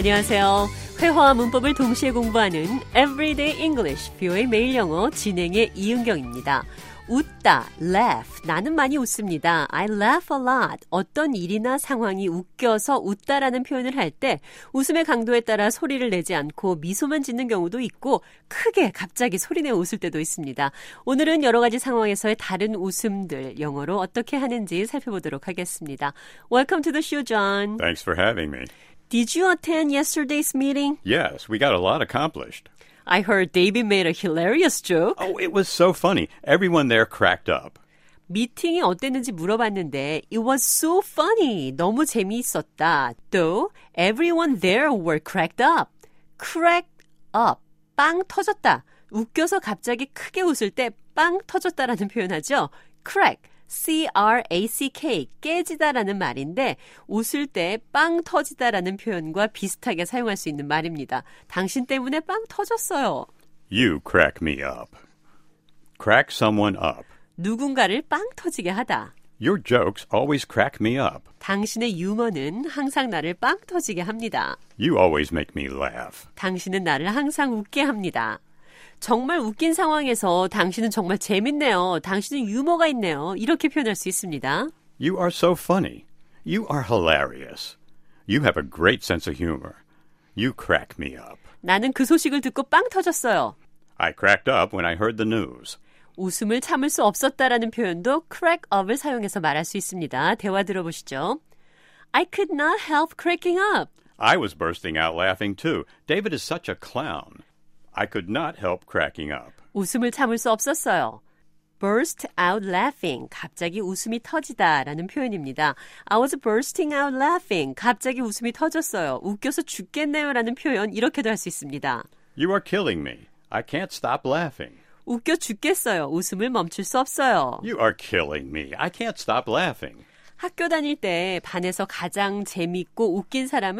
안녕하세요. 회화와 문법을 동시에 공부하는 Everyday English, 뷰의 매일 영어 진행의 이은경입니다. 웃다, laugh. 나는 많이 웃습니다. I laugh a lot. 어떤 일이나 상황이 웃겨서 웃다라는 표현을 할 때 웃음의 강도에 따라 소리를 내지 않고 미소만 짓는 경우도 있고 크게 갑자기 소리내 웃을 때도 있습니다. 오늘은 여러 가지 상황에서의 다른 웃음들 영어로 어떻게 하는지 살펴보도록 하겠습니다. Welcome to the show, John. Thanks for having me. Did you attend yesterday's meeting? Yes, we got a lot accomplished. I heard David made a hilarious joke. Oh, it was so funny. Everyone there cracked up. 미팅이 어땠는지 물어봤는데 it was so funny. 너무 재미있었다. 또 everyone there were cracked up. cracked up. 빵 터졌다. 웃겨서 갑자기 크게 웃을 때 빵 터졌다라는 표현하죠. crack. C-R-A-C-K, 깨지다라는 말인데, 웃을 때 빵 터지다라는 표현과 비슷하게 사용할 수 있는 말입니다. 당신 때문에 빵 터졌어요. You crack me up. Crack someone up. 누군가를 빵 터지게 하다. Your jokes always crack me up. 당신의 유머는 항상 나를 빵 터지게 합니다. You always make me laugh. 당신은 나를 항상 웃게 합니다. 정말 웃긴 상황에서 당신은 정말 재밌네요. 당신은 유머가 있네요. 이렇게 표현할 수 있습니다. You are so funny. You are hilarious. You have a great sense of humor. You crack me up. 나는 그 소식을 듣고 빵 터졌어요. I cracked up when I heard the news. 웃음을 참을 수 없었다라는 표현도 crack up을 사용해서 말할 수 있습니다. 대화 들어보시죠. I could not help cracking up. I was bursting out laughing too. David is such a clown. I could not help cracking up. 웃음을 참을 수 없었어요. burst out laughing. 갑자기 웃음이 터지다라는 표현입니다. I was bursting out laughing. 갑자기 웃음이 터졌어요. 웃겨서 죽겠네요라는 표현 이렇게도 할 수 있습니다. You are killing me. I can't stop laughing. 웃겨 죽겠어요. 웃음을 멈출 수 없어요. You are killing me. I can't stop laughing. 학교 다닐 때 반에서 가장 재밌고 웃긴 사람은